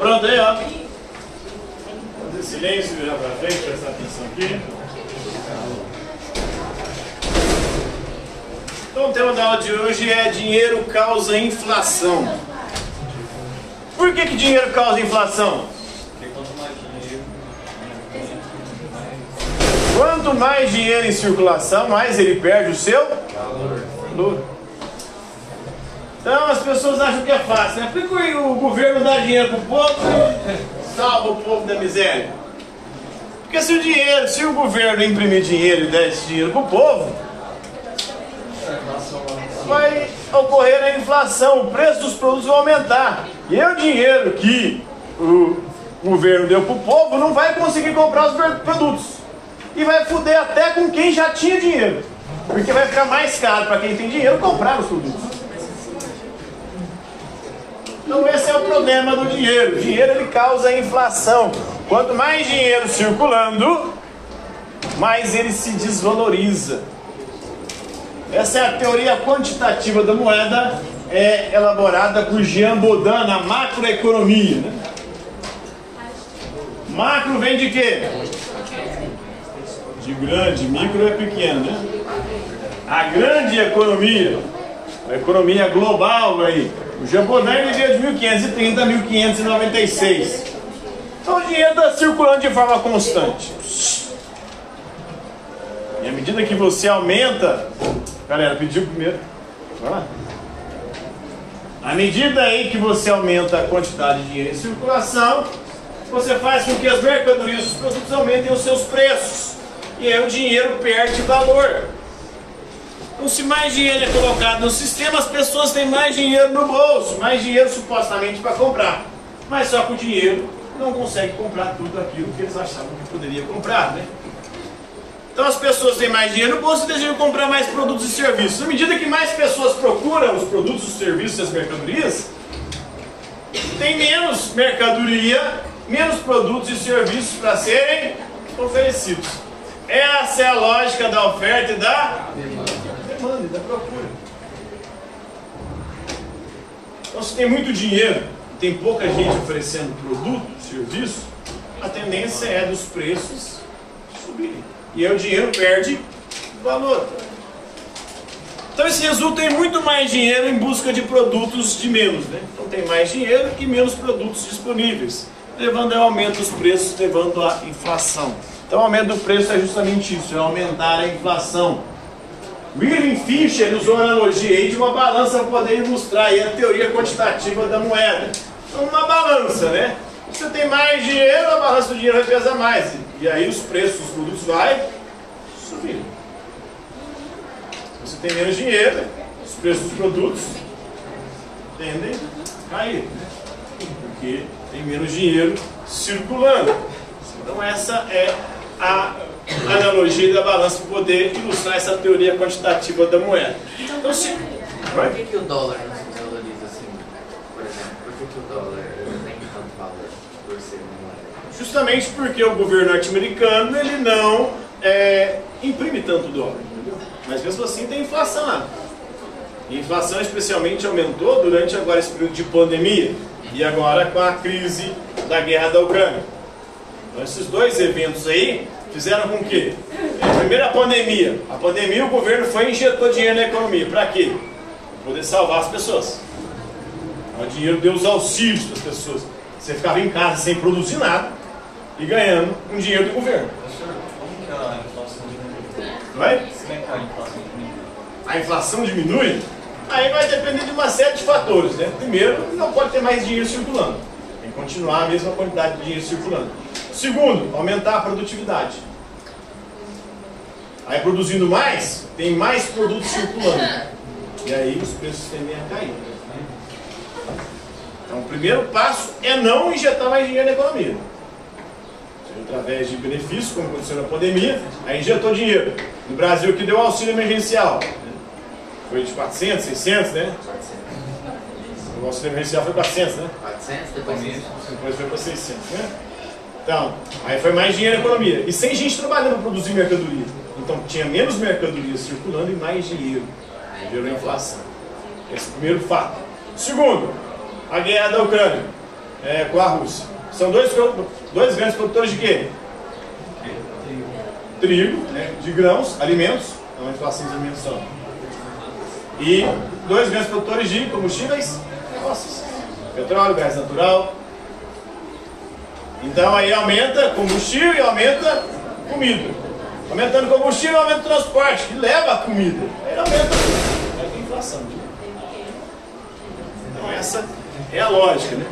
Pronto aí, ó. Silêncio, virar pra frente, prestar atenção aqui. Então o tema da aula de hoje é dinheiro causa inflação. Por que, que dinheiro causa inflação? Quanto mais dinheiro em circulação, mais ele perde o seu valor. Então as pessoas acham que é fácil, né? Por que o governo dá dinheiro para o povo e salva o povo da miséria? Porque se o dinheiro, se o governo imprimir dinheiro e der esse dinheiro para o povo, vai ocorrer a inflação, o preço dos produtos vai aumentar. E o dinheiro que o governo deu para o povo não vai conseguir comprar os produtos. E vai foder até com quem já tinha dinheiro. Porque vai ficar mais caro para quem tem dinheiro comprar os produtos. Então esse é o problema do dinheiro. O dinheiro ele causa inflação. Quanto mais dinheiro circulando, mais ele se desvaloriza. Essa é a teoria quantitativa da moeda, é elaborada por Jean Baudin na macroeconomia. Né? Macro vem de quê? De grande, micro é pequeno, né? A grande economia, a economia global aí. O Baudin vivia de 1530 a 1596. Então o dinheiro está circulando de forma constante. E à medida que você aumenta Galera, pediu primeiro. Vai lá. À medida aí que você aumenta a quantidade de dinheiro em circulação, você faz com que as mercadorias e os produtos aumentem os seus preços. E aí o dinheiro perde valor. Então, se mais dinheiro é colocado no sistema, as pessoas têm mais dinheiro no bolso, mais dinheiro supostamente para comprar. Mas só com dinheiro não consegue comprar tudo aquilo que eles achavam que poderia comprar, né? Então as pessoas têm mais dinheiro no bolso e desejam comprar mais produtos e serviços. À medida que mais pessoas procuram os produtos, os serviços e as mercadorias, tem menos mercadoria, menos produtos e serviços para serem oferecidos. Essa é a lógica da oferta e da demanda e da procura. Então se tem muito dinheiro, tem pouca gente oferecendo produto, serviço, a tendência é dos preços subirem. E aí o dinheiro perde valor. Então isso resulta em muito mais dinheiro em busca de produtos de menos. Né? Então tem mais dinheiro e menos produtos disponíveis, levando ao aumento dos preços, levando à inflação. Então o aumento do preço é justamente isso, é aumentar a inflação. William Fischer usou a analogia aí de uma balança para poder ilustrar aí a teoria quantitativa da moeda. Então uma balança, né? Você tem mais dinheiro, a balança do dinheiro vai pesar mais. E aí os preços dos produtos vai subir. Você tem menos dinheiro, os preços dos produtos tendem a cair. Porque tem menos dinheiro circulando. Então essa é a analogia da balança para poder ilustrar essa teoria quantitativa da moeda. Então, se... Por que, que o dólar não se valoriza assim? Por exemplo, por que, que o dólar não tem tanto valor por ser moeda? Justamente porque o governo norte-americano ele não é, imprime tanto dólar, entendeu? Mas mesmo assim tem inflação lá. a inflação especialmente aumentou durante agora esse período de pandemia e agora com a crise da guerra da Ucrânia. Então esses dois eventos aí fizeram com que, é, primeiro a pandemia, a pandemia o governo foi e injetou dinheiro na economia. Para quê? Para poder salvar as pessoas. O dinheiro deu os auxílios para as pessoas. Você ficava em casa sem produzir nada, e ganhando um dinheiro do governo. Como que a inflação diminui? Vai? Como é inflação diminui? A inflação diminui? Aí vai depender de uma série de fatores. Né? Primeiro, não pode ter mais dinheiro circulando. Tem que continuar a mesma quantidade de dinheiro circulando. Segundo, aumentar a produtividade. Aí produzindo mais, tem mais produtos circulando. E aí os preços tendem a cair. Então o primeiro passo é não injetar mais dinheiro na economia através de benefícios, como aconteceu na pandemia, aí injetou dinheiro. No Brasil, que deu auxílio emergencial. Foi de 400, 600, né? 400. O auxílio emergencial foi 400, né? 400, depois 600. Depois foi para 600, né? Então, aí foi mais dinheiro na economia. E sem gente trabalhando para produzir mercadoria. Então, tinha menos mercadoria circulando e mais dinheiro. Gerou inflação. Esse é o primeiro fato. Segundo, a guerra da Ucrânia é, com a Rússia. São dois, dois grandes produtores de quê? Trigo, né, de grãos, alimentos, é uma inflação de alimentos só. E dois grandes produtores de combustíveis fósseis. Petróleo, gás natural. Então aí aumenta combustível e aumenta comida. Aumentando combustível, aumenta o transporte, que leva a comida. Aí aumenta a inflação. Então essa é a lógica, né?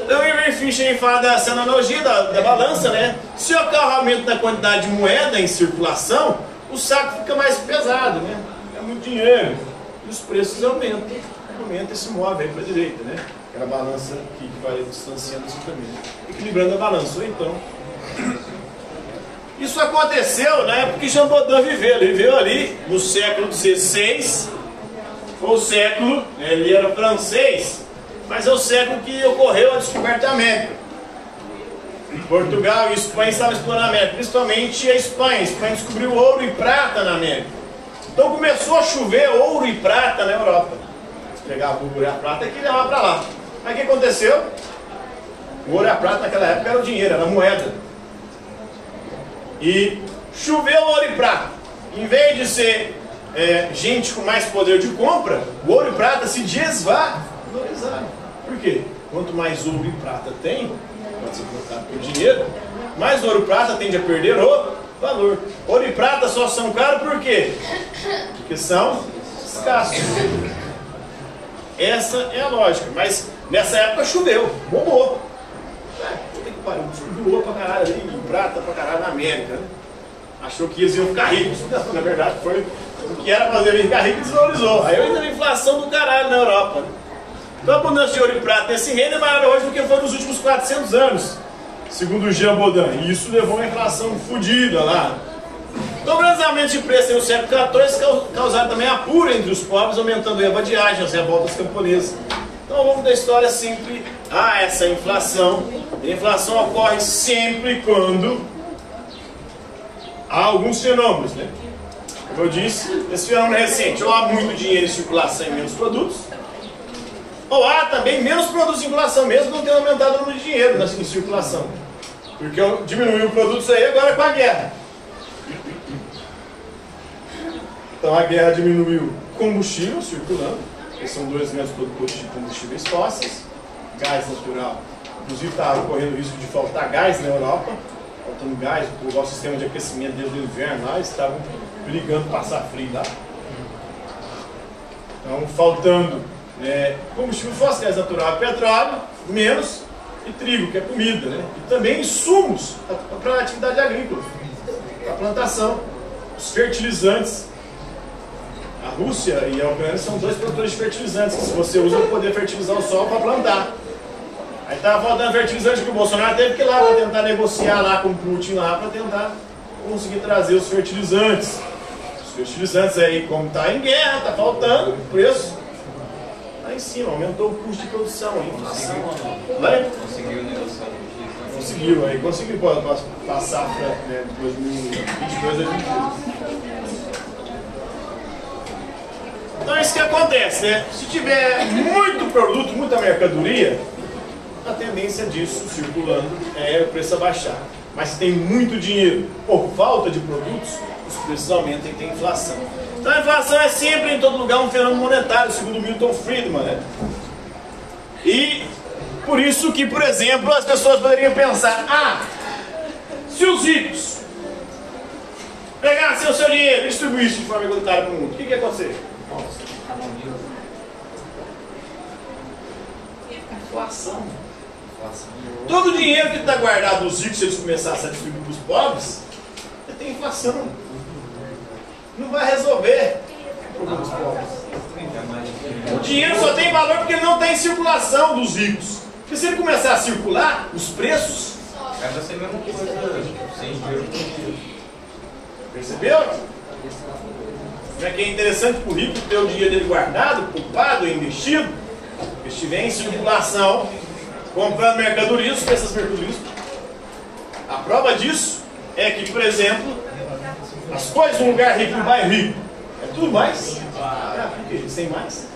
Então o Irving Fisher fala dessa analogia da, da balança, né? Se o carro aumenta a quantidade de moeda em circulação, o saco fica mais pesado, né? É muito dinheiro. E os preços aumentam. Aumenta e se move aí para a direita, né? Aquela balança que vai distanciando isso também. Equilibrando a balança. Então. Isso aconteceu na época que Baudin viveu. Ele viveu ali no século XVI. Foi o século, né? ele era francês, mas é o século que ocorreu a descoberta da América. Portugal e Espanha estavam explorando a América, principalmente a Espanha. A Espanha descobriu ouro e prata na América. Então começou a chover ouro e prata na Europa. Você pegava o ouro e a prata e levava para lá. Aí o que aconteceu? O ouro e a prata naquela época era o dinheiro, era moeda. E choveu ouro e prata. Em vez de ser é, gente com mais poder de compra, o ouro e prata se desvalorizaram. Por quê? Quanto mais ouro e prata tem, pode ser trocado por dinheiro, mais ouro e prata tende a perder o valor. Ouro e prata só são caros por quê? Porque são escassos. Essa é a lógica. Mas nessa época choveu, bombou. É, que pariu, doou pra caralho ali, e prata pra caralho na América. Né? Achou que eles iam ficar ricos. Não, na verdade foi o que era fazer eles ficar ricos desvalorizou. Aí ainda a inflação do caralho na Europa. Então a abundância de ouro e prata nesse reino é maior hoje do que foi nos últimos 400 anos, segundo Jean Baudin. E isso levou a inflação fodida lá. Então, o grandeamento de preço no século XIV causaram também apuro entre os pobres, aumentando a vadiagem, as revoltas camponesas. Então, ao longo da história, sempre há essa inflação. A inflação ocorre sempre quando há alguns fenômenos, né? Como eu disse, esse fenômeno recente, ou há muito dinheiro em circulação e menos produtos, ou há também menos produtos em circulação, mesmo não tendo aumentado o número de dinheiro em circulação. Porque diminuiu produtos aí agora com a guerra. Então a guerra diminuiu combustível circulando, são dois grandes produtores de combustíveis fósseis, gás natural. Inclusive está ocorrendo o risco de faltar gás na Europa, faltando gás, o sistema de aquecimento desde o inverno lá, estavam brigando passar frio lá. Então faltando é, combustível fóssil, gás natural petróleo, menos, e trigo, que é comida, né? E também insumos para a atividade agrícola, a plantação, os fertilizantes. Rússia e a Ucrânia são dois produtores de fertilizantes, que se você usa para poder fertilizar o solo para plantar. Aí estava faltando fertilizante que o Bolsonaro teve que ir lá para tentar negociar lá com o Putin lá para tentar conseguir trazer os fertilizantes. Os fertilizantes aí, como está em guerra, está faltando, preço lá em cima, aumentou o custo de produção, a inflação. Vai? Conseguiu negociar Conseguiu, aí conseguiu passar para né, 2022 a 2023. Então é isso que acontece, né? Se tiver muito produto, muita mercadoria, a tendência disso circulando é o preço abaixar. Mas se tem muito dinheiro por falta de produtos, os preços aumentam e tem inflação. Então a inflação é sempre em todo lugar um fenômeno monetário, segundo Milton Friedman. Né? E por isso que, por exemplo, as pessoas poderiam pensar, ah, se os ricos pegassem o seu dinheiro e distribuíssem de forma igualitária para o mundo, o que, que ia acontecer? Inflação. Todo o dinheiro que está guardado dos ricos, se eles começassem a distribuir para os pobres, tem inflação não vai resolver o problema dos pobres. O dinheiro só tem valor porque ele não está em circulação dos ricos. Porque se ele começar a circular, os preços. Vai ser a mesma coisa sem dinheiro Percebeu? Como é que é interessante para o rico ter o dinheiro dele guardado, poupado, investido, estiver em circulação, comprando mercadorias, essas mercadorias. A prova disso é que, por exemplo, as coisas num lugar rico, num bairro rico, é tudo mais. Ah? Sem mais?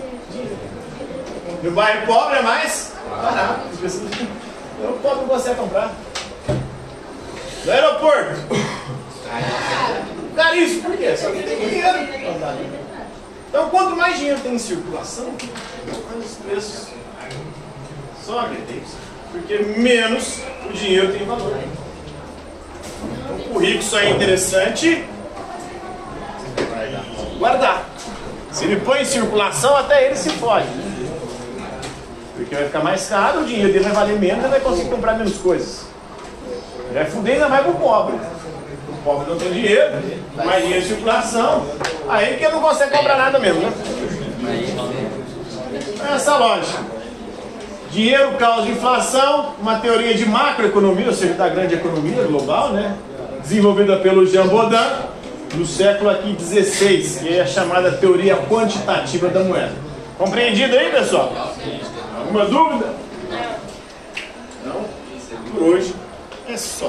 No bairro pobre é mais barato. O pobre consegue comprar. No aeroporto. Caríssimo, por quê? Só que tem dinheiro. Então, quanto mais dinheiro tem em circulação, mais os preços sobem. Porque menos o dinheiro tem valor. Então, o isso aí é interessante. Guardar. Se ele põe em circulação, até ele se fode. Porque vai ficar mais caro, o dinheiro dele vai valer menos, ele vai conseguir comprar menos coisas. Ele vai fuder ainda mais pro pobre. Pobre não tem dinheiro, mais dinheiro em circulação, aí que não consegue comprar nada mesmo, né? Essa lógica. Dinheiro causa inflação, uma teoria de macroeconomia, ou seja, da grande economia global, né? Desenvolvida pelo Jean Baudin no século aqui 16, que é a chamada teoria quantitativa da moeda. Compreendido aí, pessoal? Alguma dúvida? Não? Por hoje é só.